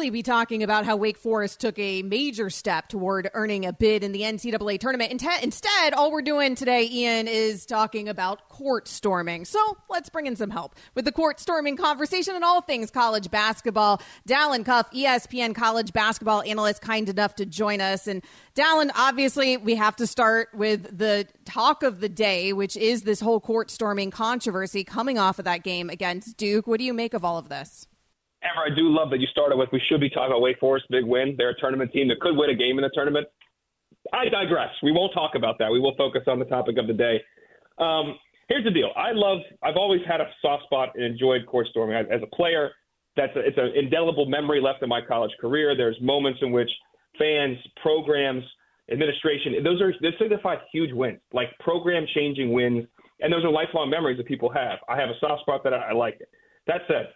probably be talking about how Wake Forest took a major step toward earning a bid in the NCAA tournament. Instead, all we're doing today, Ian, is talking about court storming. So let's bring in some help with the court storming conversation and all things college basketball. Dalen Cuff, ESPN college basketball analyst, kind enough to join us. And Dalen, obviously, we have to start with the talk of the day, which is this whole court storming controversy coming off of that game against Duke. What do you make of all of this? Ever, I do love that you started with we should be talking about Wake Forest big win. They're a tournament team that could win a game in the tournament. I digress. We won't talk about that. We will focus on the topic of the day. Um, here's the deal. I love. I've always had a soft spot and enjoyed court storming as a player. That's a, it's an indelible memory left in my college career. There's moments in which fans, programs, administration, those are they signify huge wins, like program changing wins, and those are lifelong memories that people have. I have a soft spot that I, I like it. That said,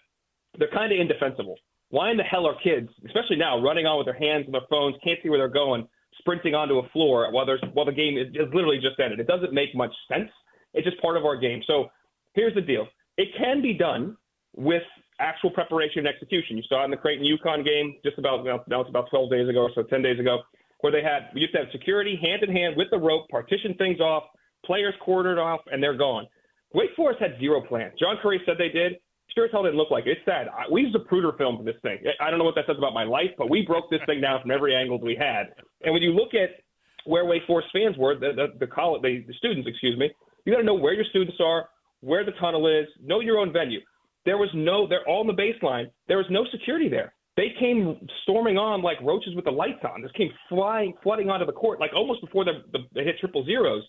they're kind of indefensible. Why in the hell are kids, especially now, running on with their hands and their phones, can't see where they're going, sprinting onto a floor while there's while the game is, is literally just ended? It doesn't make much sense. It's just part of our game. So here's the deal: it can be done with actual preparation and execution. You saw in the Creighton UConn game just about now it's about 12 days ago, so 10 days ago, where they had we used to have security hand in hand with the rope, partition things off, players quartered off, and they're gone. Wake Forest had zero plans. John Currie said they did. Sure as hell didn't look like it. It's sad. We used a Zapruder film for this thing. I don't know what that says about my life, but we broke this thing down from every angle we had. And when you look at where Wake Forest fans were, the the, the college, the, the students, excuse me, you got to know where your students are, where the tunnel is, know your own venue. There was no, they're all in the baseline. There was no security there. They came storming on like roaches with the lights on. This came flying, flooding onto the court, like almost before the, the, they hit triple zeros.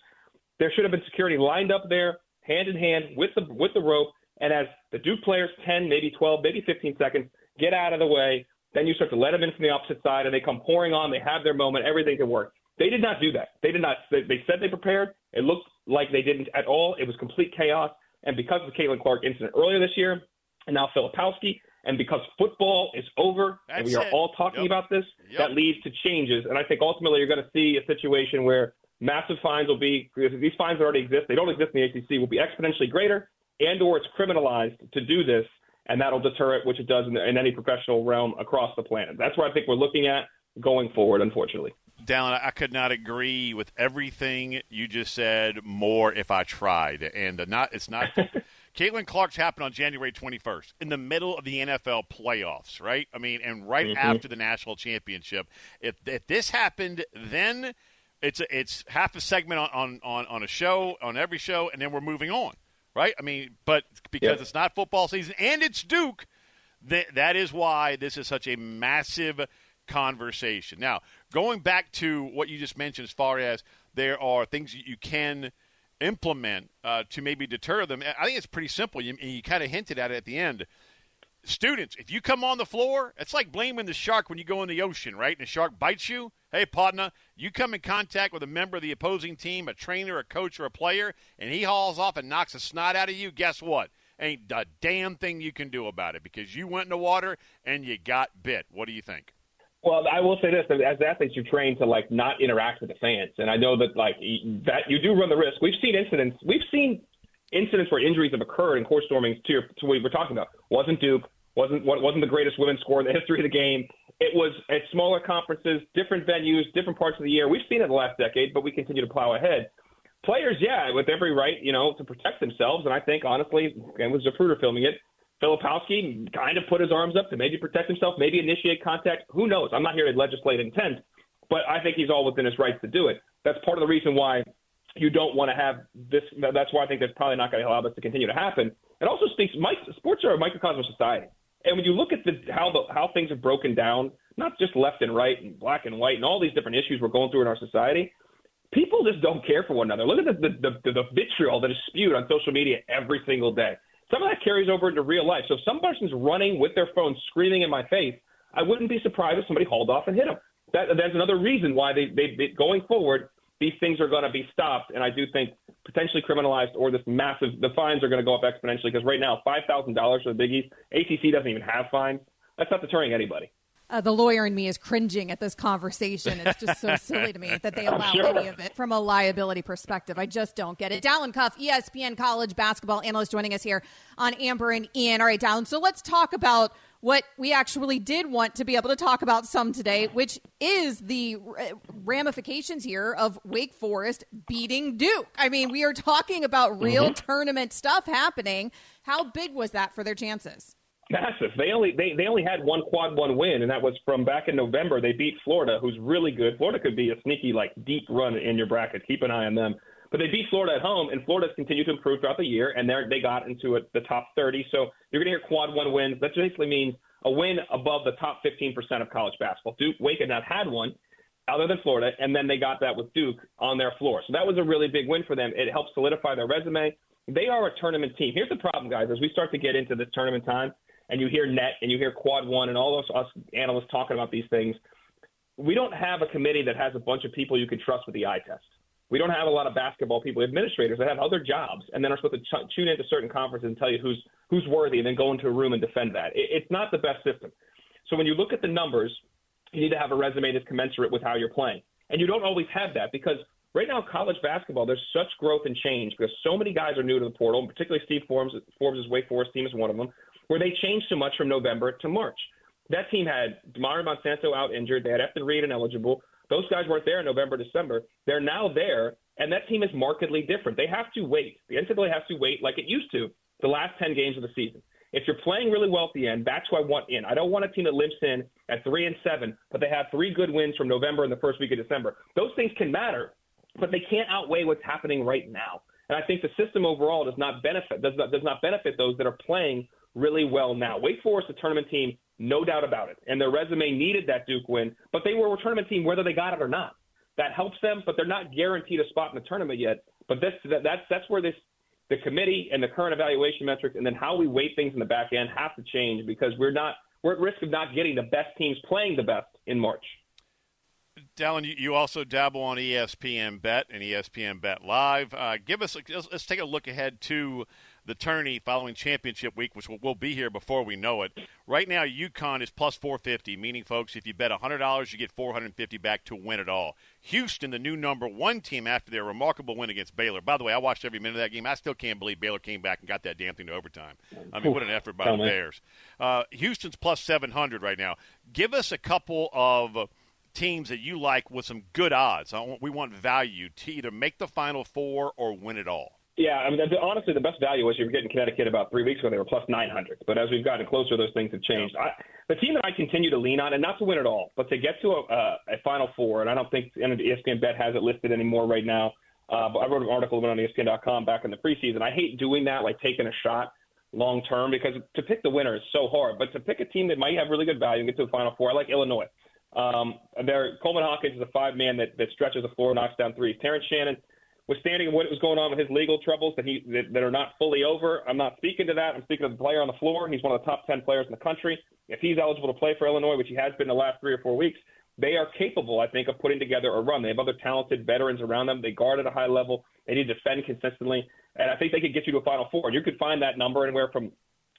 There should have been security lined up there, hand in hand with the with the rope. And as the Duke players, 10, maybe 12, maybe 15 seconds, get out of the way, then you start to let them in from the opposite side, and they come pouring on. They have their moment. Everything can work. They did not do that. They did not. They, they said they prepared. It looked like they didn't at all. It was complete chaos. And because of the Caitlin Clark incident earlier this year, and now Filipowski, and because football is over That's and we are it. all talking yep. about this, yep. that leads to changes. And I think ultimately you're going to see a situation where massive fines will be these fines already exist. They don't exist in the ACC. Will be exponentially greater, and or it's criminalized to do this, and that'll deter it, which it does in, in any professional realm across the planet. That's what I think we're looking at going forward. Unfortunately. Dalen, I could not agree with everything you just said more if I tried. And not it's not Caitlin Clark's happened on January 21st in the middle of the NFL playoffs, right? I mean, and right mm-hmm. after the national championship. If if this happened then, it's a, it's half a segment on, on, on a show on every show, and then we're moving on, right? I mean, but because it's not football season and it's Duke, that that is why this is such a massive conversation. Now, going back to what you just mentioned, as far as there are things you can implement uh, to maybe deter them, I think it's pretty simple. You, you kind of hinted at it at the end. Students, if you come on the floor, it's like blaming the shark when you go in the ocean, right? And the shark bites you. Hey, partner, you come in contact with a member of the opposing team, a trainer, a coach, or a player, and he hauls off and knocks a snot out of you. Guess what? Ain't a damn thing you can do about it because you went in the water and you got bit. What do you think? Well, I will say this: as athletes, you're trained to like not interact with the fans, and I know that like that you do run the risk. We've seen incidents. We've seen incidents where injuries have occurred in court storming. To, your, to what we're talking about, wasn't Duke, wasn't wasn't the greatest women's score in the history of the game. It was at smaller conferences, different venues, different parts of the year. We've seen it the last decade, but we continue to plow ahead. Players, yeah, with every right, you know, to protect themselves, and I think honestly, and with Zapruder filming it, Filipowski kind of put his arms up to maybe protect himself, maybe initiate contact. Who knows? I'm not here to legislate intent, but I think he's all within his rights to do it. That's part of the reason why you don't want to have this. That's why I think that's probably not going to allow this to continue to happen. It also speaks. Sports are a microcosm of society, and when you look at the how the how things have broken down, not just left and right and black and white and all these different issues we're going through in our society, people just don't care for one another. Look at the the, the, the vitriol that is spewed on social media every single day. Some of that carries over into real life. So if some person's running with their phone screaming in my face, I wouldn't be surprised if somebody hauled off and hit them. That, that's another reason why they, they, they going forward, these things are going to be stopped. And I do think potentially criminalized or this massive, the fines are going to go up exponentially because right now, $5,000 for the biggies ACC doesn't even have fines. That's not deterring anybody. Uh, the lawyer in me is cringing at this conversation. It's just so silly to me that they allow sure. any of it from a liability perspective. I just don't get it. Dalen Cuff, ESPN college basketball analyst, joining us here on Amber and Ian. All right, Dalen. So let's talk about what we actually did want to be able to talk about some today, which is the ramifications here of Wake Forest beating Duke. I mean, we are talking about real mm-hmm. tournament stuff happening. How big was that for their chances? Massive. They only they, they only had one quad one win, and that was from back in November. They beat Florida, who's really good. Florida could be a sneaky, like deep run in your bracket. Keep an eye on them. But they beat Florida at home, and Florida's continued to improve throughout the year, and they got into a, the top 30. So you're going to hear quad one wins. That basically means a win above the top 15% of college basketball. Duke, Wake had not had one other than Florida, and then they got that with Duke on their floor. So that was a really big win for them. It helped solidify their resume. They are a tournament team. Here's the problem, guys, as we start to get into this tournament time – and you hear NET and you hear quad one and all those us analysts talking about these things, we don't have a committee that has a bunch of people you can trust with the eye test. We don't have a lot of basketball people, administrators that have other jobs and then are supposed to tune into certain conferences and tell you who's who's worthy and then go into a room and defend that. It, it's not the best system. So when you look at the numbers, you need to have a resume that's commensurate with how you're playing. And you don't always have that because right now college basketball, there's such growth and change because so many guys are new to the portal, and particularly Steve Forbes. Forbes' Wake Forest team is one of them where they changed so much from November to March. That team had Mario Monsanto out injured. They had Efton Reid ineligible. Those guys weren't there in November, December. They're now there, and that team is markedly different. They have to wait. The NCAA has to wait like it used to the last 10 games of the season. If you're playing really well at the end, that's who I want in. I don't want a team that limps in at three and seven, but they have three good wins from November and the first week of December. Those things can matter, but they can't outweigh what's happening right now. And I think the system overall does not benefit does not does not benefit those that are playing really well now. Wake Forest, a tournament team, no doubt about it. And their resume needed that Duke win, but they were a tournament team whether they got it or not. That helps them, but they're not guaranteed a spot in the tournament yet. But this, that, that's that's where this the committee and the current evaluation metrics, and then how we weight things in the back end have to change because we're not we're at risk of not getting the best teams playing the best in March. Dalen, you also dabble on ESPN Bet and ESPN Bet Live. Uh, give us let's, let's take a look ahead to the tourney following championship week, which will, will be here before we know it. Right now, UConn is plus 450, meaning, folks, if you bet $100, you get 450 back to win it all. Houston, the new number one team after their remarkable win against Baylor. By the way, I watched every minute of that game. I still can't believe Baylor came back and got that damn thing to overtime. I mean, what an effort by the Bears. Uh, Houston's plus 700 right now. Give us a couple of teams that you like with some good odds. we want value to either make the Final Four or win it all. Yeah, I mean, honestly, the best value was you were getting Connecticut about three weeks ago. They were plus 900. But as we've gotten closer, those things have changed. I, the team that I continue to lean on, and not to win it all, but to get to a, a, a Final Four, and I don't think ESPN Bet has it listed anymore right now. Uh, but I wrote an article about on ESPN.com back in the preseason. I hate doing that, like taking a shot long term, because to pick the winner is so hard. But to pick a team that might have really good value and get to the Final Four, I like Illinois. Um, there, Coleman Hawkins is a five man that, that stretches the floor, knocks down threes. Terrence Shannon withstanding what was going on with his legal troubles that he that, that are not fully over. I'm not speaking to that. I'm speaking to the player on the floor. He's one of the top 10 players in the country. If he's eligible to play for Illinois, which he has been the last three or four weeks, they are capable, I think, of putting together a run. They have other talented veterans around them. They guard at a high level. They need to defend consistently, and I think they could get you to a Final Four. You could find that number anywhere from,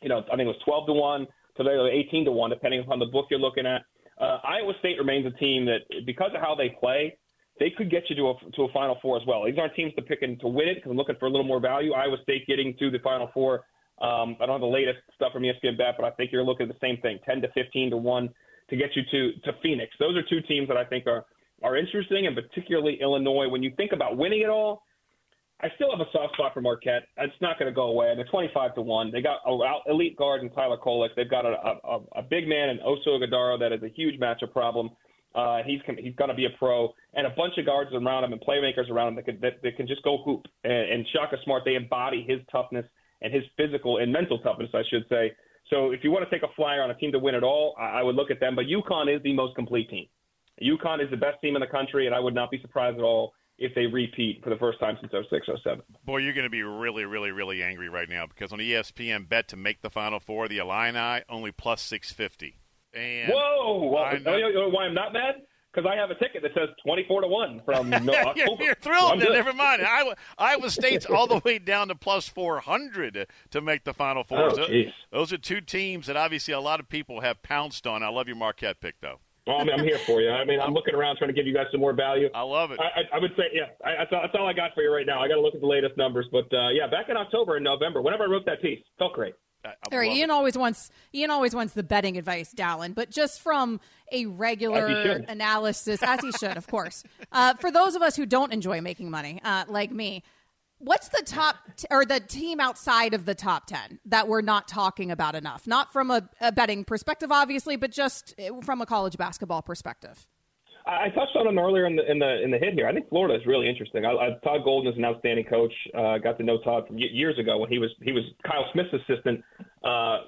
you know, I think it was 12 to one to 18 to one, depending upon the book you're looking at. Uh, Iowa State remains a team that, because of how they play, they could get you to a to a Final Four as well. These aren't teams to pick and to win it because I'm looking for a little more value. Iowa State getting to the Final Four. Um, I don't have the latest stuff from ESPN Bet, but I think you're looking at the same thing, 10 to 15 to one to get you to to Phoenix. Those are two teams that I think are are interesting, and particularly Illinois. When you think about winning it all, I still have a soft spot for Marquette. It's not going to go away. They're 25 to one. They got a elite guard in Tyler Kolek. They've got a, a, a big man in Oso Ighodaro that is a huge matchup problem. Uh, he's he's going to be a pro, and a bunch of guards around him and playmakers around him that can that, that can just go hoop. And, and Shaka Smart, they embody his toughness and his physical and mental toughness, I should say. So if you want to take a flyer on a team to win it all, I, I would look at them. But UConn is the most complete team. UConn is the best team in the country, and I would not be surprised at all if they repeat for the first time since 06, 07. Boy, you're going to be really, really, really angry right now because on ESPN bet to make the Final Four, the Illini only plus 650. And Whoa! Well, you know why I'm not mad? Because I have a ticket that says 24 to 1 from no, October. you're, thrilled. Never mind. Iowa, Iowa State's all the way down to plus 400 to make the Final Four. Oh, Those are two teams that obviously a lot of people have pounced on. I love your Marquette pick, though. Well, I mean, I'm here for you. I mean, I'm looking around trying to give you guys some more value. I love it. I, I, I would say, yeah, I, that's, all, that's all I got for you right now. I got to look at the latest numbers, but uh, yeah, back in October and November, whenever I wrote that piece, felt great. I, I All right, Ian it. always wants Ian always wants the betting advice, Dalen, but just from a regular analysis, as he should, of course. Uh, for those of us who don't enjoy making money, uh, like me, what's the top t- or the team outside of the top ten that we're not talking about enough? Not from a, a betting perspective, obviously, but just uh, from a college basketball perspective. I touched on him earlier in the in the in the hit here. I think Florida is really interesting. I, I, Todd Golden is an outstanding coach. Uh, got to know Todd from years ago when he was he was Kyle Smith's assistant, uh,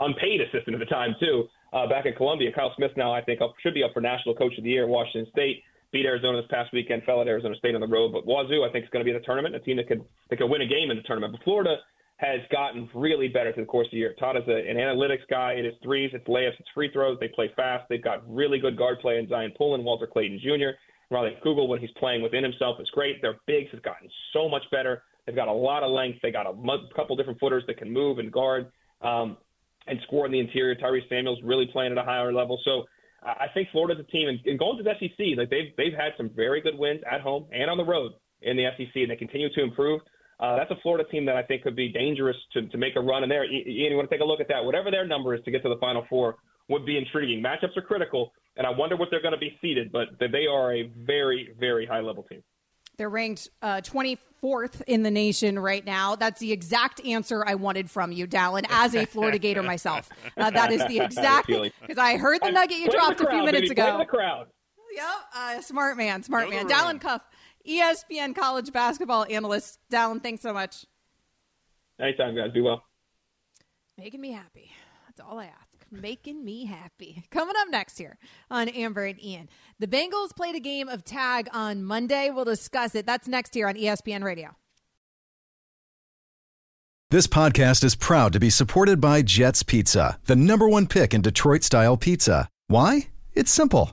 unpaid assistant at the time too. Uh, back in Columbia, Kyle Smith now I think up, should be up for National Coach of the Year. Washington State beat Arizona this past weekend. Fell at Arizona State on the road, but Wazoo I think is going to be in the tournament. A team that could that could win a game in the tournament. But Florida has gotten really better through the course of the year. Todd is a, an analytics guy. It is threes, it's layups, it's free throws. They play fast. They've got really good guard play in Zion Pullen, Walter Clayton Jr. Riley Kugel, when he's playing within himself, is great. Their bigs have gotten so much better. They've got a lot of length. They got a couple different footers that can move and guard um, and score in the interior. Tyrese Samuels really playing at a higher level. So I I think Florida's a team, and, and going to the SEC, like they've they've had some very good wins at home and on the road in the SEC, and they continue to improve. Uh, that's a Florida team that I think could be dangerous to, to make a run in there. Ian, you want to take a look at that? Whatever their number is to get to the Final Four would be intriguing. Matchups are critical, and I wonder what they're going to be seeded, but they are a very, very high level team. They're ranked uh, 24th in the nation right now. That's the exact answer I wanted from you, Dalen, as a Florida Gator myself. Uh, that is the exact Feeling. because I heard the nugget you Play dropped the a few minutes baby. Ago. the crowd. Yep, uh, smart man, smart Go man. Dalen Cuff, ESPN college basketball analyst. Dalen, thanks so much. Anytime, guys. Be well. Making me happy. That's all I ask. Making me happy. Coming up next here on Amber and Ian. The Bengals played a game of tag on Monday. We'll discuss it. That's next here on ESPN Radio. This podcast is proud to be supported by Jets Pizza, the number one pick in Detroit style pizza. Why? It's simple.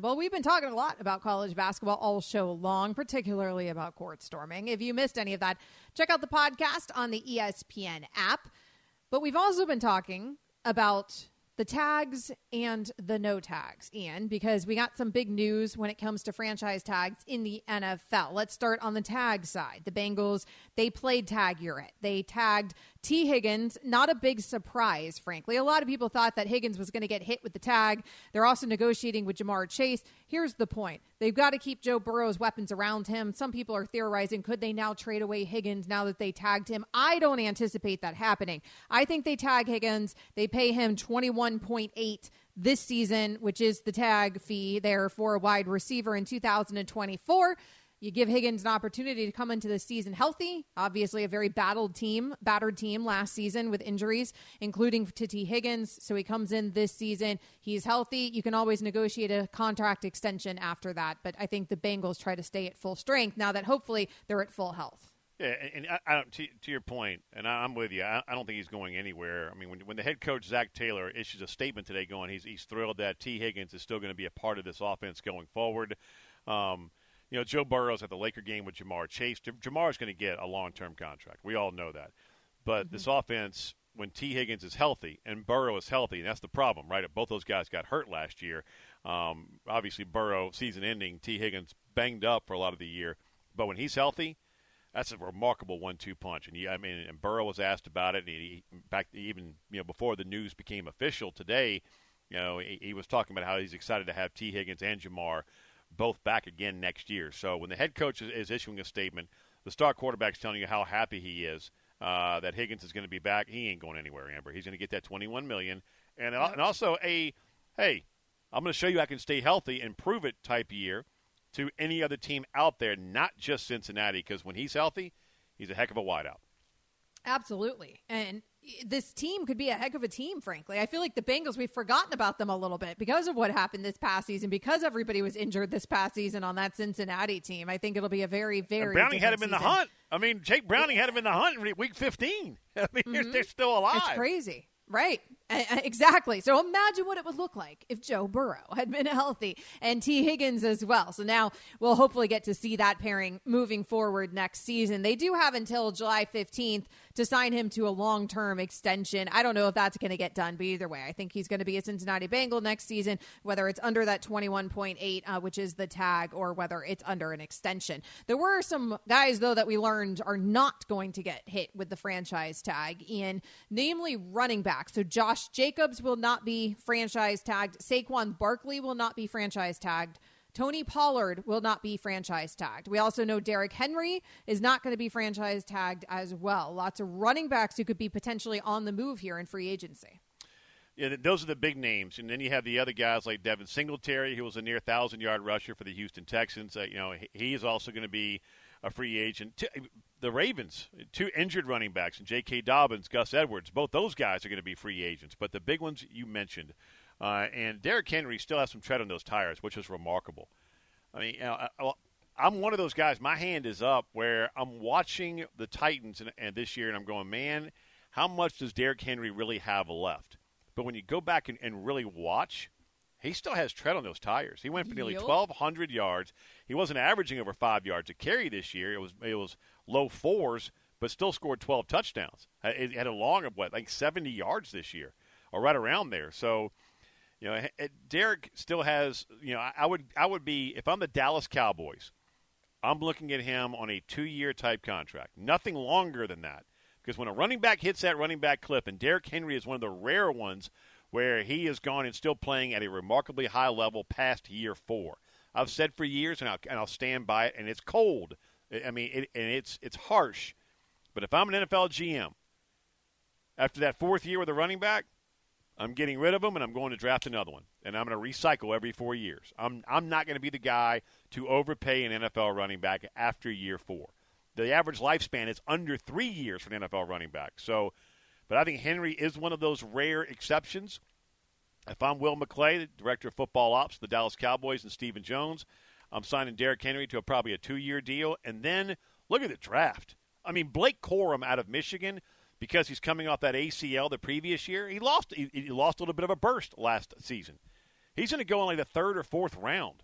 Well, we've been talking a lot about college basketball all show long, particularly about court storming. If you missed any of that, check out the podcast on the ESPN app. But we've also been talking about the tags and the no tags, Ian, because we got some big news when it comes to franchise tags in the NFL. Let's start on the tag side. The Bengals, they played tag Urette. They tagged T. Higgins, not a big surprise, frankly. A lot of people thought that Higgins was going to get hit with the tag. They're also negotiating with Ja'Marr Chase. Here's the point they've got to keep Joe Burrow's weapons around him. Some people are theorizing could they now trade away Higgins now that they tagged him? I don't anticipate that happening. I think they tag Higgins, they pay him 21.8 this season, which is the tag fee there for a wide receiver in 2024. You give Higgins an opportunity to come into the season healthy. Obviously, a very battled team, battered team last season with injuries, including to T. Higgins. So he comes in this season. He's healthy. You can always negotiate a contract extension after that. But I think the Bengals try to stay at full strength now that hopefully they're at full health. Yeah, and, I, I, to, to your point, and I, I'm with you. I, I don't think he's going anywhere. I mean, when, when the head coach Zac Taylor issues a statement today, going he's he's thrilled that T Higgins is still going to be a part of this offense going forward. Um, you know, Joe Burrow's at the Laker game with Ja'Marr Chase. Ja'Marr is going to get a long term contract. We all know that. But this offense, when T Higgins is healthy and Burrow is healthy, and that's the problem, right? If Both those guys got hurt last year. Um, obviously, Burrow season ending. T Higgins banged up for a lot of the year, but when he's healthy, that's a remarkable one-two punch. And he, I mean, and Burrow was asked about it, and he, back even you know before the news became official today, you know, he, he was talking about how he's excited to have T Higgins and Ja'Marr both back again next year. So when the head coach is, is issuing a statement, the star quarterback's telling you how happy he is. uh, that Higgins is going to be back. He ain't going anywhere, Amber. He's going to get that 21 million, and and also a hey, I'm going to show you I can stay healthy and prove it type year to any other team out there, not just Cincinnati. Because when he's healthy, he's a heck of a wideout. Absolutely, and this team could be a heck of a team, frankly. I feel like the Bengals, we've forgotten about them a little bit because of what happened this past season, because everybody was injured this past season on that Cincinnati team. I think it'll be a very, very. And Browning had him season. in the hunt. I mean, Jake Browning had him in the hunt in week 15. I mean, mm-hmm. they're, they're still alive. It's crazy. Right. Exactly. So imagine what it would look like if Joe Burrow had been healthy and T. Higgins as well. So now we'll hopefully get to see that pairing moving forward next season. They do have until July 15th to sign him to a long term extension. I don't know if that's going to get done, but either way, I think he's going to be a Cincinnati Bengal next season, whether it's under that 21.8, uh, which is the tag, or whether it's under an extension. There were some guys, though, that we learned are not going to get hit with the franchise tag, Ian, namely running back. So Josh Jacobs will not be franchise tagged, Saquon Barkley will not be franchise tagged. Tony Pollard will not be franchise tagged. We also know Derrick Henry is not going to be franchise tagged as well. Lots of running backs who could be potentially on the move here in free agency. Yeah, those are the big names, and then you have the other guys like Devin Singletary, who was a near thousand yard rusher for the Houston Texans. Uh, you know, he is also going to be a free agent. The Ravens, two injured running backs, and J.K. Dobbins, Gus Edwards, both those guys are going to be free agents. But the big ones you mentioned, uh, and Derrick Henry still has some tread on those tires, which is remarkable. I mean, you know, I, I'm one of those guys. My hand is up where I'm watching the Titans and, and this year, and I'm going, man, how much does Derrick Henry really have left? But when you go back and, and really watch, he still has tread on those tires. He went for nearly 1,200 yards. He wasn't averaging over five yards a carry this year. It was it was low fours, but still scored 12 touchdowns. Uh, it had a long of what like 70 yards this year, or right around there. So you know, eh, eh, Derrick still has. You know, I would I would be if I'm the Dallas Cowboys, I'm looking at him on a two-year type contract, nothing longer than that. Because when a running back hits that running back clip, and Derrick Henry is one of the rare ones where he has gone and still playing at a remarkably high level past year four. I've said for years, and I'll, and I'll stand by it. And it's cold. I mean, it, and it's it's harsh. But if I'm an NFL GM, after that fourth year with a running back, I'm getting rid of them and I'm going to draft another one. And I'm going to recycle every four years. I'm, I'm not going to be the guy to overpay an NFL running back after year four. The average lifespan is under three years for an NFL running back. So, but I think Henry is one of those rare exceptions. If I'm Will McClay, the director of football ops, the Dallas Cowboys, and Stephen Jones, I'm signing Derrick Henry to a, probably a two year deal. And then look at the draft. I mean, Blake Corum out of Michigan – because he's coming off that ACL the previous year. He lost he, he lost a little bit of a burst last season. He's going to go in like the third or fourth round.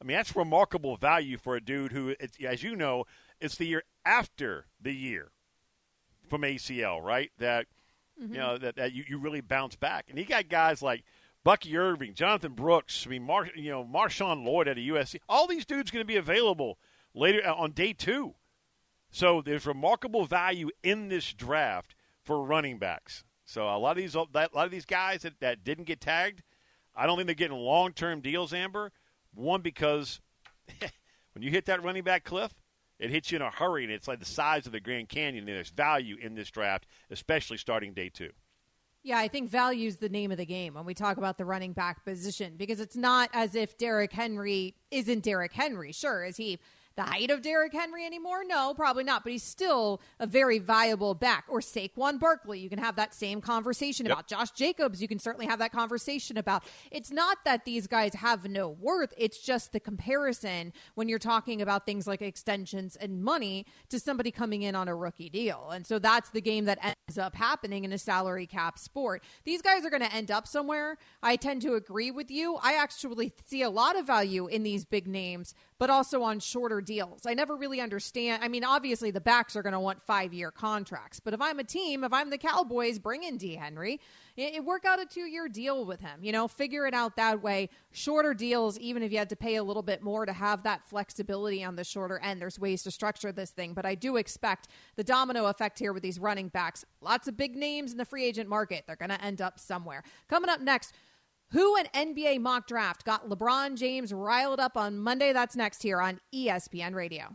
I mean, that's remarkable value for a dude who, as you know, it's the year after the year from ACL, right? That mm-hmm. you know that, that you, you really bounce back. And he got guys like Bucky Irving, Jonathan Brooks, I mean, Mar, you know, Marshawn Lloyd at a USC. All these dudes going to be available later uh, on day two. So there's remarkable value in this draft for running backs. So a lot of these a lot of these guys that, that didn't get tagged, I don't think they're getting long term deals, Amber. One because when you hit that running back cliff, it hits you in a hurry, and it's like the size of the Grand Canyon. And there's value in this draft, especially starting day two. Yeah, I think value is the name of the game when we talk about the running back position because it's not as if Derrick Henry isn't Derrick Henry. Sure, is he the height of Derrick Henry anymore? No, probably not. But he's still a very viable back. Or Saquon Barkley, you can have that same conversation yep. about. Josh Jacobs, you can certainly have that conversation about. It's not that these guys have no worth. It's just the comparison when you're talking about things like extensions and money to somebody coming in on a rookie deal. And so that's the game that ends up happening in a salary cap sport. These guys are going to end up somewhere. I tend to agree with you. I actually see a lot of value in these big names but also on shorter deals. I never really understand. I mean, obviously the backs are going to want five year contracts, but if I'm a team, if I'm the Cowboys, bring in D. Henry, it, it work out a two year deal with him. You know, figure it out that way. Shorter deals, even if you had to pay a little bit more to have that flexibility on the shorter end. There's ways to structure this thing, but I do expect the domino effect here with these running backs. Lots of big names in the free agent market. They're going to end up somewhere. Coming up next. Who an NBA mock draft got LeBron James riled up on Monday? That's next here on ESPN Radio.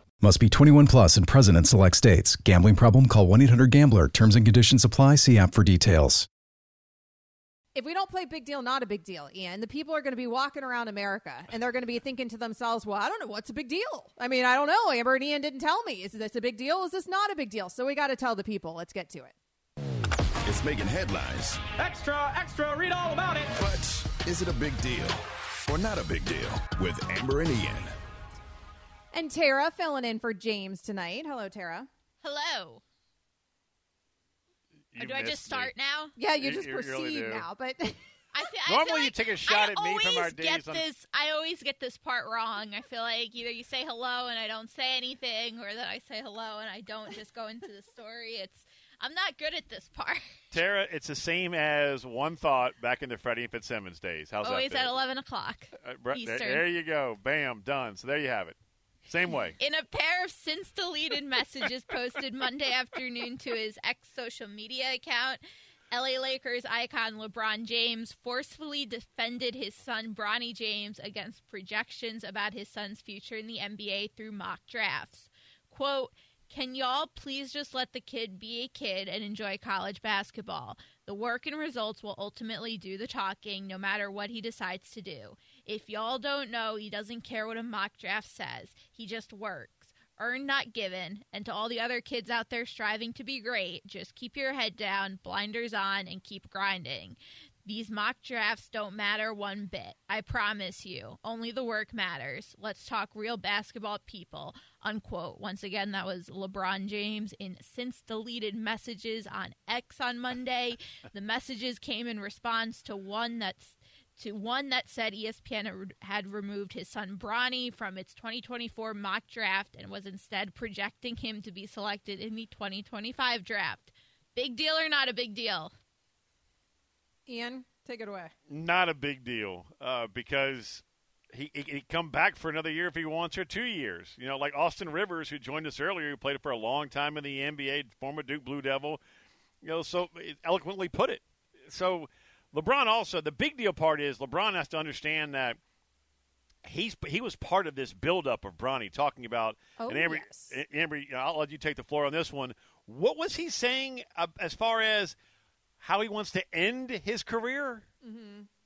Must be 21 plus and present in select states. Gambling problem? Call 1 800 Gambler. Terms and conditions apply. See app for details. If we don't play big deal, not a big deal, Ian, the people are going to be walking around America and they're going to be thinking to themselves, well, I don't know what's a big deal. I mean, I don't know. Amber and Ian didn't tell me. Is this a big deal? Is this not a big deal? So we got to tell the people. Let's get to it. It's making headlines. Extra, extra, read all about it. But is it a big deal or not a big deal with Amber and Ian? And Tara filling in for James tonight. Hello, Tara. Hello. You Or do I just start me. now? Yeah, you You- just you proceed do. now, but I feel, I feel Normally you take a shot I at me from our always get days on- this. I always get this part wrong. I feel like either you say hello and I don't say anything, or that I say hello and I don't just go into the story. It's I'm not good at this part. Tara, it's the same as one thought back in the Freddie and Fitzsimmons days. How's always that? at eleven o'clock Uh, right- Eastern. there, there you go. Bam, done. So there you have it. Same way. In a pair of since deleted messages posted Monday afternoon to his ex social media account, LA Lakers icon LeBron James forcefully defended his son Bronny James against projections about his son's future in the NBA through mock drafts. Quote, can y'all please just let the kid be a kid and enjoy college basketball? The work and results will ultimately do the talking no matter what he decides to do. If y'all don't know, he doesn't care what a mock draft says. He just works. Earned, not given. And to all the other kids out there striving to be great, just keep your head down, blinders on, and keep grinding. These mock drafts don't matter one bit. I promise you. Only the work matters. Let's talk real basketball people. Unquote. Once again, that was LeBron James in since deleted messages on X on Monday. The messages came in response to one that's to one that said ESPN had- had removed his son Bronny from its 2024 mock draft and was instead projecting him to be selected in the 2025 draft. Big deal or not a big deal? Ian, take it away. Not a big deal uh, because he he he come back for another year if he wants or two years. You know, like Austin Rivers, who joined us earlier, who played for a long time in the NBA, former Duke Blue Devil. You know, so eloquently put it. So LeBron also the big deal part is LeBron has to understand that he's he was part of this buildup of Bronny talking about. Oh, and Amber, yes. Amber, I'll let you take the floor on this one. What was he saying uh, as far as how he wants to end his career?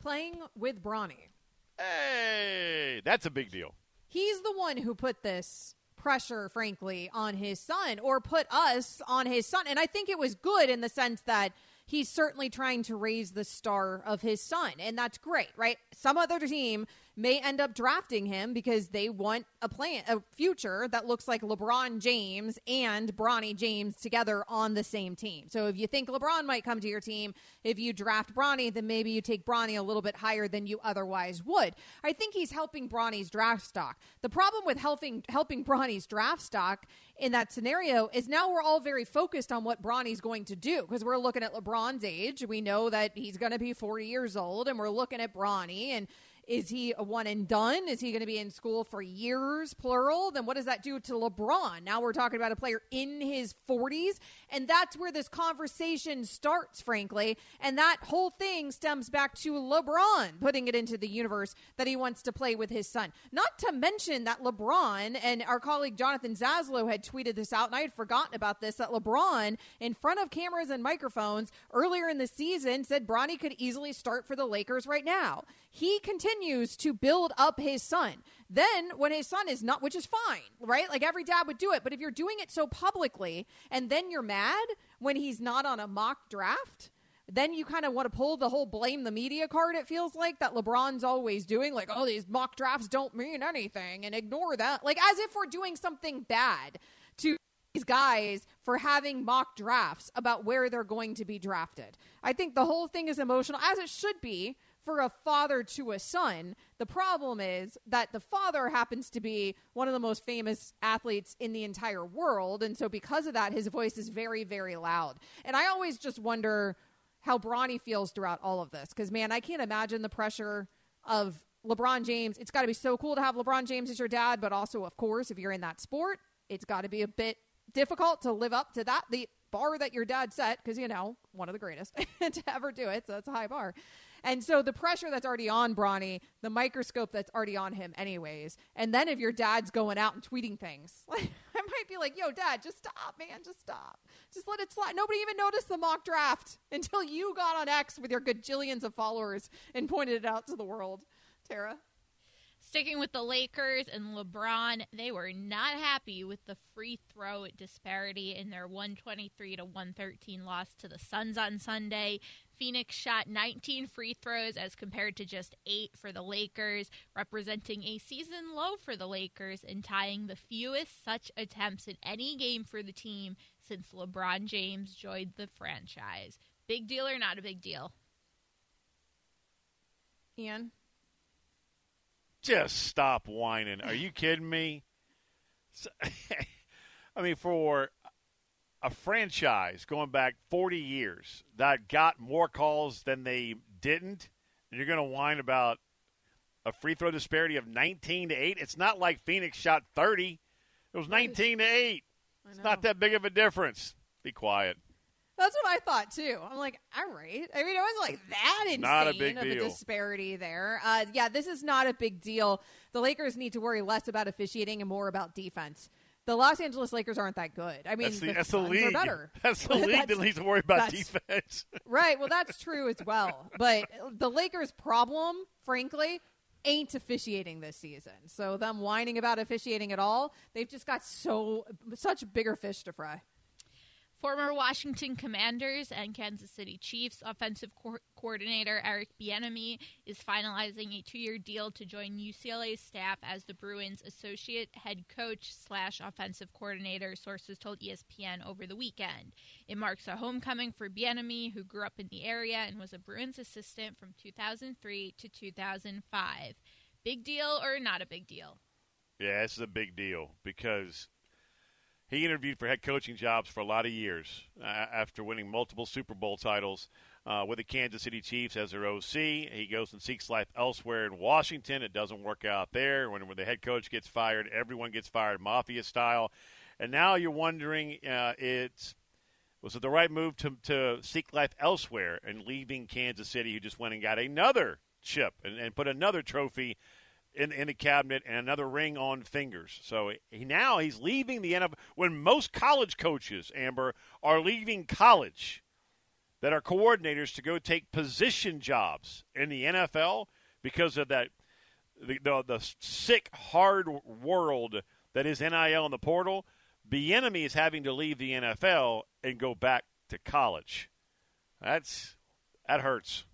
Playing with Bronny. Hey, that's a big deal. He's the one who put this pressure, frankly, on his son or put us on his son. And I think it was good in the sense that he's certainly trying to raise the star of his son. And that's great, right? Some other team may end up drafting him because they want a plan, a future that looks like LeBron James and Bronny James together on the same team. So if you think LeBron might come to your team, if you draft Bronny, then maybe you take Bronny a little bit higher than you otherwise would. I think he's helping Bronny's draft stock. The problem with helping helping Bronny's draft stock in that scenario is now we're all very focused on what Bronny's going to do because we're looking at LeBron's age. We know that he's going to be 40 years old, and we're looking at Bronny and is he a one and done? Is he going to be in school for years, plural? Then what does that do to LeBron? Now we're talking about a player in his 40s. And that's where this conversation starts, frankly. And that whole thing stems back to LeBron putting it into the universe that he wants to play with his son. Not to mention that LeBron and our colleague Jonathan Zaslow had tweeted this out, and I had forgotten about this that LeBron, in front of cameras and microphones earlier in the season, said Bronny could easily start for the Lakers right now. He continues to build up his son. Then, when his son is not, which is fine, right? Like every dad would do it. But if you're doing it so publicly and then you're mad when he's not on a mock draft, then you kind of want to pull the whole blame the media card, it feels like, that LeBron's always doing. Like, oh, these mock drafts don't mean anything and ignore that. Like, as if we're doing something bad to these guys for having mock drafts about where they're going to be drafted. I think the whole thing is emotional, as it should be for a father to a son. The problem is that the father happens to be one of the most famous athletes in the entire world. And so, because of that, his voice is very, very loud. And I always just wonder how Bronny feels throughout all of this. Because, man, I can't imagine the pressure of LeBron James. It's got to be so cool to have LeBron James as your dad, but also, of course, if you're in that sport, it's got to be a bit difficult to live up to that. The bar that your dad set, because, you know, one of the greatest to ever do it. So that's a high bar. And so the pressure that's already on Bronny, the microscope that's already on him, anyways. And then if your dad's going out and tweeting things, like, I might be like, yo, dad, just stop, man. Just stop. Just let it slide. Nobody even noticed the mock draft until you got on X with your gajillions of followers and pointed it out to the world. Tara? Sticking with the Lakers and LeBron, they were not happy with the free throw disparity in their 123 to 113 loss to the Suns on Sunday. Phoenix shot 19 free throws as compared to just 8 for the Lakers, representing a season low for the Lakers and tying the fewest such attempts in any game for the team since LeBron James joined the franchise. Big deal or not a big deal? Ian? Just stop whining. Are you kidding me? I mean, for a franchise going back 40 years that got more calls than they didn't, and you're going to whine about a free throw disparity of 19 to 8. It's not like Phoenix shot 30. It was 19 to 8. It's not that big of a difference. Be quiet. That's what I thought too. I'm like, all right. I mean, it wasn't like that insane Not a big of a disparity there. Uh, yeah, this is not a big deal. The Lakers need to worry less about officiating and more about defense. The Los Angeles Lakers aren't that good. I mean, that's the, the, that's the league. Are better. That's the league that needs to worry about defense. Right. Well, that's true as well. But the Lakers' problem, frankly, ain't officiating this season. So them whining about officiating at all, they've just got so such bigger fish to fry. Former Washington Commanders and Kansas City Chiefs offensive co- coordinator Eric Bieniemy is finalizing a two-year deal to join UCLA's staff as the Bruins' associate head coach slash offensive coordinator. Sources told ESPN over the weekend. It marks a homecoming for Bieniemy, who grew up in the area and was a Bruins assistant from 2003 to 2005. Big deal or not a big deal? Yeah, is a big deal because he interviewed for head coaching jobs for a lot of years uh, after winning multiple Super Bowl titles uh, with the Kansas City Chiefs as their OC. He goes and seeks life elsewhere in Washington. It doesn't work out there. When, when the head coach gets fired, everyone gets fired, mafia style. And now you're wondering, uh, it's was it the right move to, to seek life elsewhere and leaving Kansas City, who just went and got another chip and, and put another trophy in, in the cabinet and another ring on fingers. So he, now he's leaving the NFL. When most college coaches, Amber, are leaving college that are coordinators to go take position jobs in the NFL because of that the, the, the sick, hard world that is NIL in the portal, Bieniemy is having to leave the NFL and go back to college. That's that hurts.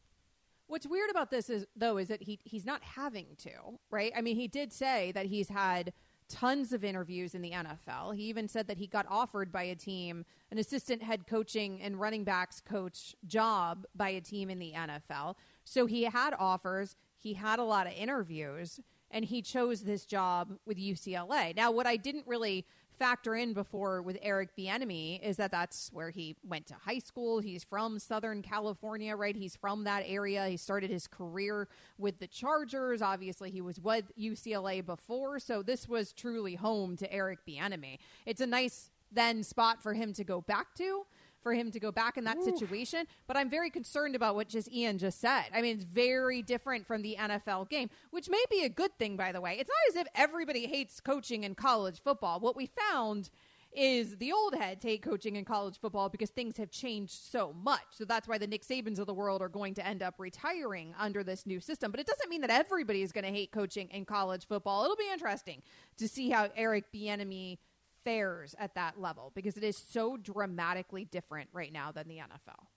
What's weird about this is though is that he he's not having to, right? I mean, he did say that he's had tons of interviews in the NFL. He even said that he got offered by a team an assistant head coaching and running backs coach job by a team in the NFL. So he had offers, he had a lot of interviews, and he chose this job with UCLA. Now, what I didn't really factor in before with Eric Bieniemy is that that's where he went to high school. He's from Southern California, right? He's from that area. He started his career with the Chargers. Obviously, he was with UCLA before, so this was truly home to Eric Bieniemy. It's a nice then spot for him to go back to. For him to go back in that situation, but I'm very concerned about what just Ian just said. I mean, it's very different from the NFL game, which may be a good thing, by the way. It's not as if everybody hates coaching in college football. What we found is the old heads hate coaching in college football because things have changed so much. So that's why the Nick Sabans of the world are going to end up retiring under this new system. But it doesn't mean that everybody is going to hate coaching in college football. It'll be interesting to see how Eric Bieniemy fares at that level because it is so dramatically different right now than the NFL.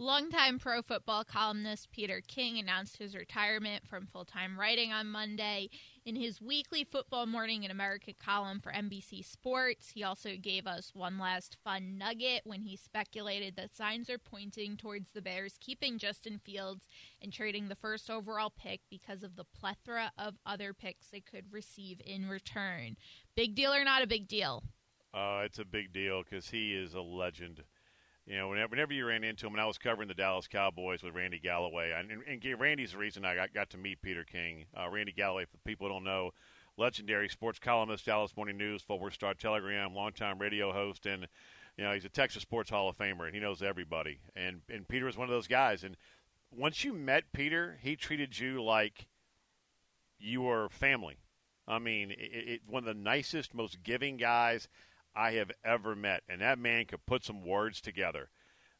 Longtime pro football columnist Peter King announced his retirement from full time writing on Monday. In his weekly Football Morning in America column for NBC Sports, he also gave us one last fun nugget when he speculated that signs are pointing towards the Bears keeping Justin Fields and trading the first overall pick because of the plethora of other picks they could receive in return. Big deal or not a big deal? Uh, it's a big deal because he is a legend. You know, whenever, whenever you ran into him, when I was covering the Dallas Cowboys with Randy Galloway, and, and, and Randy's the reason I got, got to meet Peter King. Uh, Randy Galloway, for people who don't know, legendary sports columnist, Dallas Morning News, Fort Worth Star Telegram, longtime radio host, and you know he's a Texas Sports Hall of Famer, and he knows everybody. And and Peter was one of those guys. And once you met Peter, he treated you like you were family. I mean, it, it, one of the nicest, most giving guys I have ever met, and that man could put some words together.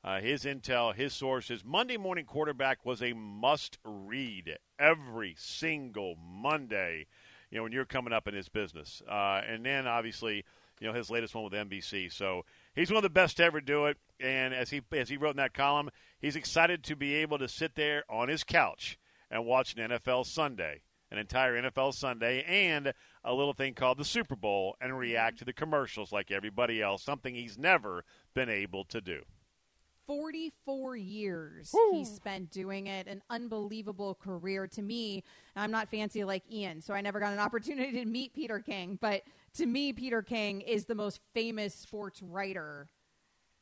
Uh, his intel, his sources. Monday Morning Quarterback was a must read every single Monday, you know, when you're coming up in his business. Uh, and then, obviously, you know, his latest one with NBC. So he's one of the best to ever do it. And as he, as he wrote in that column, he's excited to be able to sit there on his couch and watch an NFL Sunday an entire NFL Sunday and a little thing called the Super Bowl and react to the commercials like everybody else, something he's never been able to do. 44 years Woo. he spent doing it. An unbelievable career to me. I'm not fancy like Ian, so I never got an opportunity to meet Peter King. But to me, Peter King is the most famous sports writer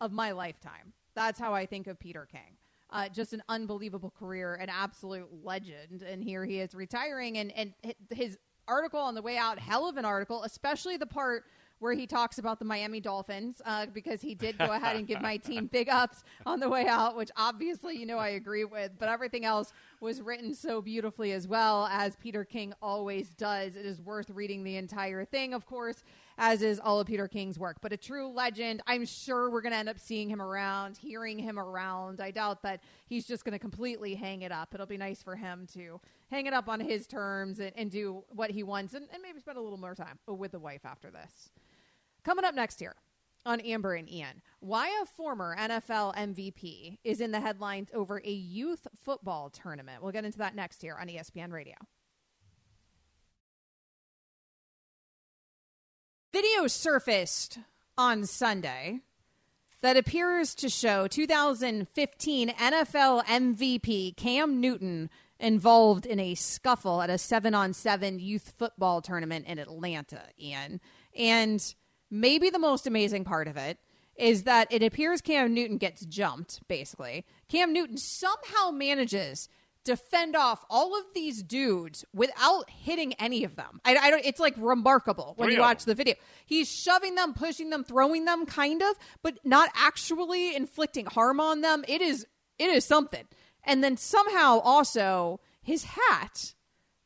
of my lifetime. That's how I think of Peter King. Uh, just an unbelievable career, an absolute legend. And here he is retiring. And, and his article on the way out, hell of an article, especially the part where he talks about the Miami Dolphins uh, because he did go ahead and give my team big ups on the way out, which obviously you know I agree with. But everything else was written so beautifully as well as Peter King always does. It is worth reading the entire thing, of course, as is all of Peter King's work. But a true legend. I'm sure we're going to end up seeing him around, hearing him around. I doubt that he's just going to completely hang it up. It'll be nice for him to hang it up on his terms and, and do what he wants and, and maybe spend a little more time with the wife after this. Coming up next here on Amber and Ian, why a former NFL MVP is in the headlines over a youth football tournament. We'll get into that next here on ESPN Radio. Video surfaced on Sunday that appears to show 2015 NFL MVP Cam Newton involved in a scuffle at a seven on seven youth football tournament in Atlanta, Ian. And maybe the most amazing part of it is that it appears Cam Newton gets jumped, basically. Cam Newton somehow manages to fend off all of these dudes without hitting any of them. I, I don't. It's like remarkable when Three you watch the video. He's shoving them, pushing them, throwing them, kind of, but not actually inflicting harm on them. It is. It is something. And then somehow also his hat.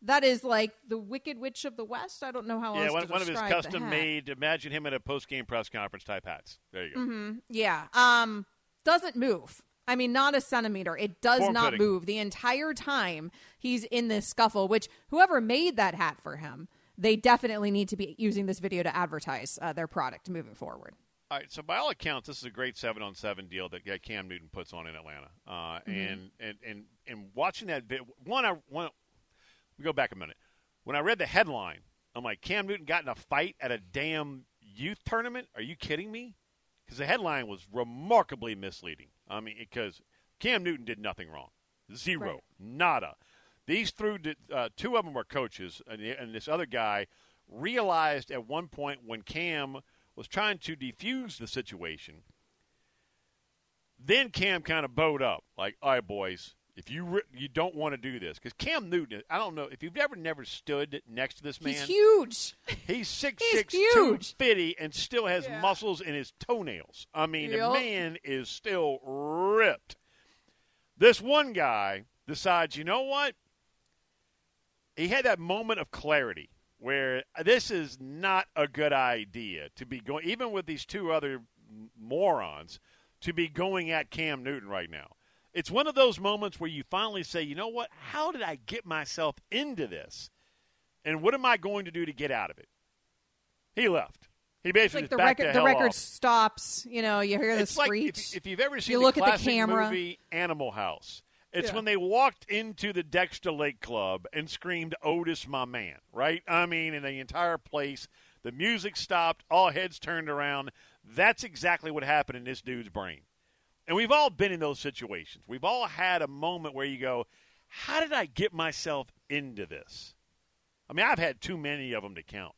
That is like the Wicked Witch of the West. I don't know how Yeah, else one, to one of his custom made. Imagine him at a post game press conference type hats. There you go. Mm-hmm. Yeah. Um, doesn't move. I mean, not a centimeter. It does Form not fitting. move the entire time he's in this scuffle. Which whoever made that hat for him, they definitely need to be using this video to advertise uh, their product moving forward. All right, so by all accounts, this is a great seven on seven deal that Cam Newton puts on in Atlanta. Uh, Mm-hmm. and, and and and watching that vid- one, I one. We go back a minute. When I read the headline, I'm like, Cam Newton got in a fight at a damn youth tournament. Are you kidding me? Because the headline was remarkably misleading. I mean, because Cam Newton did nothing wrong, zero, Right. nada. These threw uh, two of them were coaches, and, and this other guy realized at one point when Cam was trying to defuse the situation. Then Cam kind of bowed up, like, "All right, boys, if you re- you don't want to do this, because Cam Newton, I don't know if you've ever never stood next to this man. He's huge. He's six He's six huge. two fifty and still has Yeah. muscles in his toenails. I mean, the man is still ripped. This one guy decides, you know what? He had that moment of clarity where this is not a good idea to be going, even with these two other morons, to be going at Cam Newton right now. It's one of those moments where you finally say, you know what? How did I get myself into this? And what am I going to do to get out of it? He left. He basically like the record, the, the record off. stops. You know, you hear the it's like if, if you've ever seen you the look at the camera. movie Animal House. It's Yeah. when they walked into the Dexter Lake Club and screamed "Otis, my man!" Right? I mean, in the entire place, the music stopped, all heads turned around. That's exactly what happened in this dude's brain. And we've all been in those situations. We've all had a moment where you go, "How did I get myself into this?" I mean, I've had too many of them to count.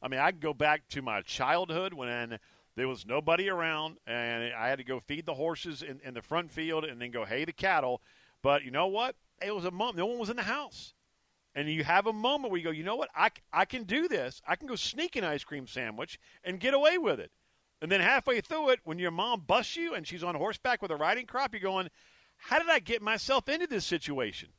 I mean, I can go back to my childhood when there was nobody around and I had to go feed the horses in, in the front field and then go hay the cattle. But you know what? It was a moment. No one was in the house. And you have a moment where you go, you know what? I, I can do this. I can go sneak an ice cream sandwich and get away with it. And then halfway through it, when your mom busts you and she's on horseback with a riding crop, you're going, how did I get myself into this situation?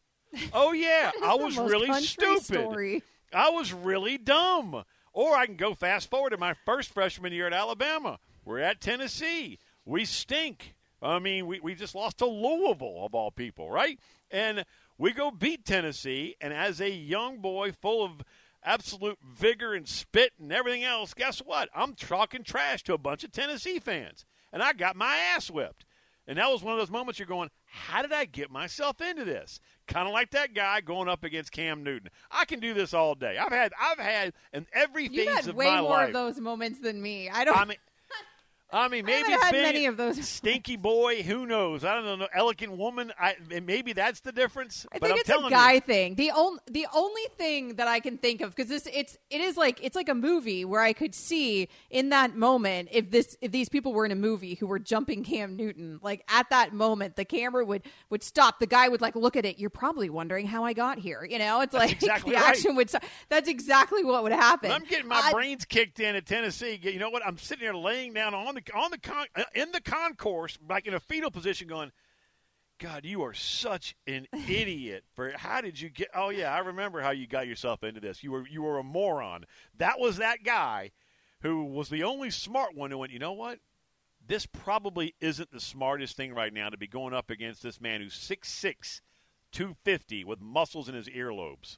Oh, yeah, I was really stupid. story. I was really dumb. Or I can go fast forward to my first freshman year at Alabama. We're at Tennessee. We stink. I mean, we, we just lost to Louisville, of all people, right? And we go beat Tennessee. And as a young boy full of absolute vigor and spit and everything else, guess what? I'm talking trash to a bunch of Tennessee fans. And I got my ass whipped. And that was one of those moments you're going, how did I get myself into this? Kind of like that guy going up against Cam Newton. I can do this all day. I've had, I've had, in every phase had of way more life. of those moments than me. I don't. I mean, I mean, maybe haven't it's had been many of those. stinky boy. Who knows? I don't know. Elegant woman. I maybe that's the difference. I think it's a guy you, thing. The only the only thing that I can think of because this it's it is like it's like a movie where I could see in that moment if this if these people were in a movie who were jumping Cam Newton like at that moment the camera would would stop the guy would like look at it you're probably wondering how I got here you know it's like exactly the right. action would stop. that's exactly what would happen I'm getting my I- brains kicked in at Tennessee. You know what? I'm sitting here laying down on the on the con, uh, in the concourse, like in a fetal position, going. God, you are such an idiot. For how did you get? Oh yeah, I remember how you got yourself into this. You were you were a moron. That was that guy who was the only smart one who went. You know what? This probably isn't the smartest thing right now to be going up against this man who's 6'6", 250 with muscles in his earlobes.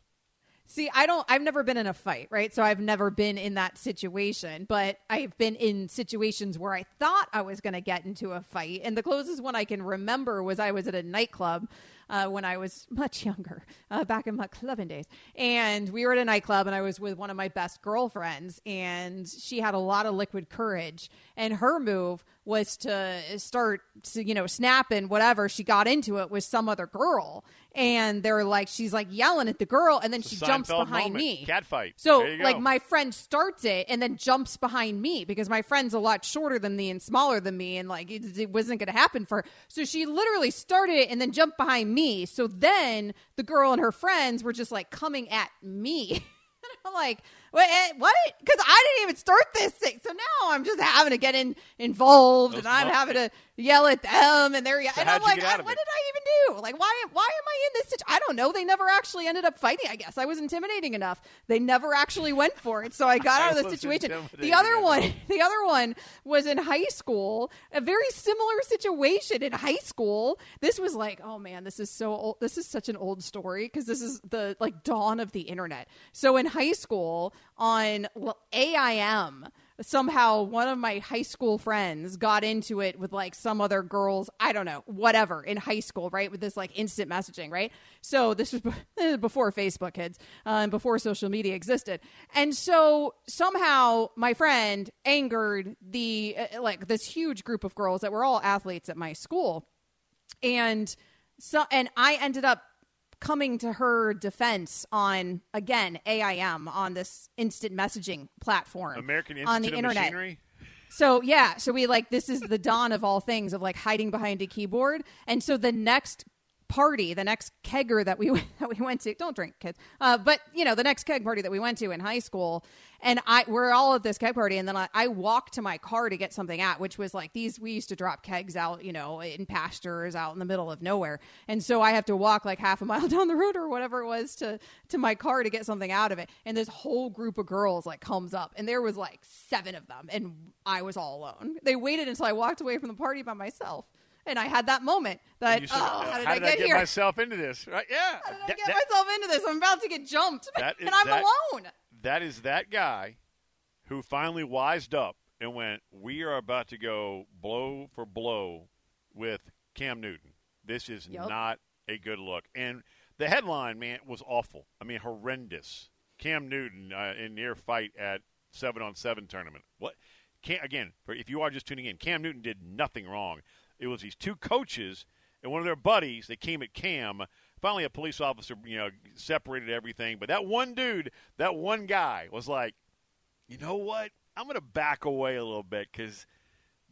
See, I don't I've never been in a fight, right? So I've never been in that situation, but I've been in situations where I thought I was going to get into a fight. And the closest one I can remember was I was at a nightclub uh, when I was much younger, uh, back in my clubbing days. And we were at a nightclub and I was with one of my best girlfriends and she had a lot of liquid courage and her move was to start you know snapping whatever she got into it with some other girl and they're like she's like yelling at the girl and then It's she jumps behind moment. me Cat fight. so There you go. like my friend starts it and then jumps behind me because my friend's a lot shorter than me and smaller than me and like it, it wasn't going to happen for her so she literally started it and then jumped behind me so then the girl and her friends were just like coming at me and i'm like what eh, what? Because i didn't even start this thing. So now i'm just having to get in involved Those and i'm having to yell at them and they're So and i'm like I- what it? did i even do? Like why why am i in this situ- i don't know. They never actually ended up fighting i guess. I was intimidating enough. They never actually went for it. So i got I out of the situation. The other one the other one was in high school a very similar situation in high school. This was like oh man this is so old this is such an old story because this is the like dawn of the internet. So in high school on aim somehow one of my high school friends got into it with like some other girls i don't know whatever in high school right with this like instant messaging right? So this was before facebook kids uh, and before social media existed. And so somehow my friend angered the uh, like this huge group of girls that were all athletes at my school. And so and i ended up coming to her defense on again aim on this instant messaging platform American Institute on the internet Machinery. so yeah, so we like this is the dawn of all things of like hiding behind a keyboard. And so the next party, the next kegger that we that we went to, don't drink, kids. Uh, but you know, the next keg party that we went to in high school, and I we're all at this keg party, and then I, I walked to my car to get something at, which was like these. We used to drop kegs out, you know, in pastures out in the middle of nowhere, and so I have to walk like half a mile down the road or whatever it was to to my car to get something out of it. And this whole group of girls like comes up, and there was like seven of them, and I was all alone. They waited until I walked away from the party by myself. And I had that moment that, said, oh, how did, how I, did get I get here? myself into this? Right? Yeah. how did I get that, myself into this? I'm about to get jumped, That is and I'm that- alone. that is that guy who finally wised up and went, "We are about to go blow for blow with Cam Newton. This is Yep. not a good look." And the headline, man, was awful. I mean, horrendous. Cam Newton uh, in near fight at seven on seven tournament. What? Cam, again, for if you are just tuning in, Cam Newton did nothing wrong. It was these two coaches and one of their buddies that came at Cam. Finally, a police officer, you know, separated everything. But that one dude, that one guy, was like, you know what? I'm going to back away a little bit because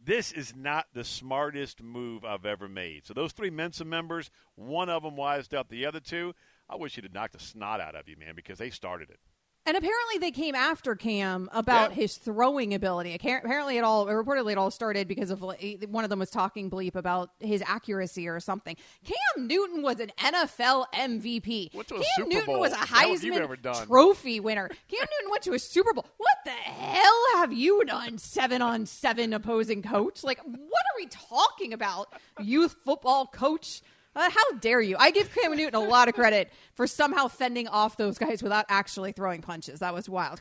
this is not the smartest move I've ever made. So those three Mensa members, one of them wised up. The other two, I wish you'd have knocked the snot out of you, man, because they started it. And apparently they came after Cam about his throwing ability. Apparently it all reportedly it all started because of one of them was talking bleep about his accuracy or something. Cam Newton was an NFL MVP. Went to a Cam Super Newton Bowl. was a How have you Heisman? Trophy winner. Cam Newton went to a Super Bowl. What the hell have you done? Seven on seven opposing coach. Like what are we talking about? Youth football coach. Uh, how dare you? I give Cam Newton a lot of credit for somehow fending off those guys without actually throwing punches. That was wild.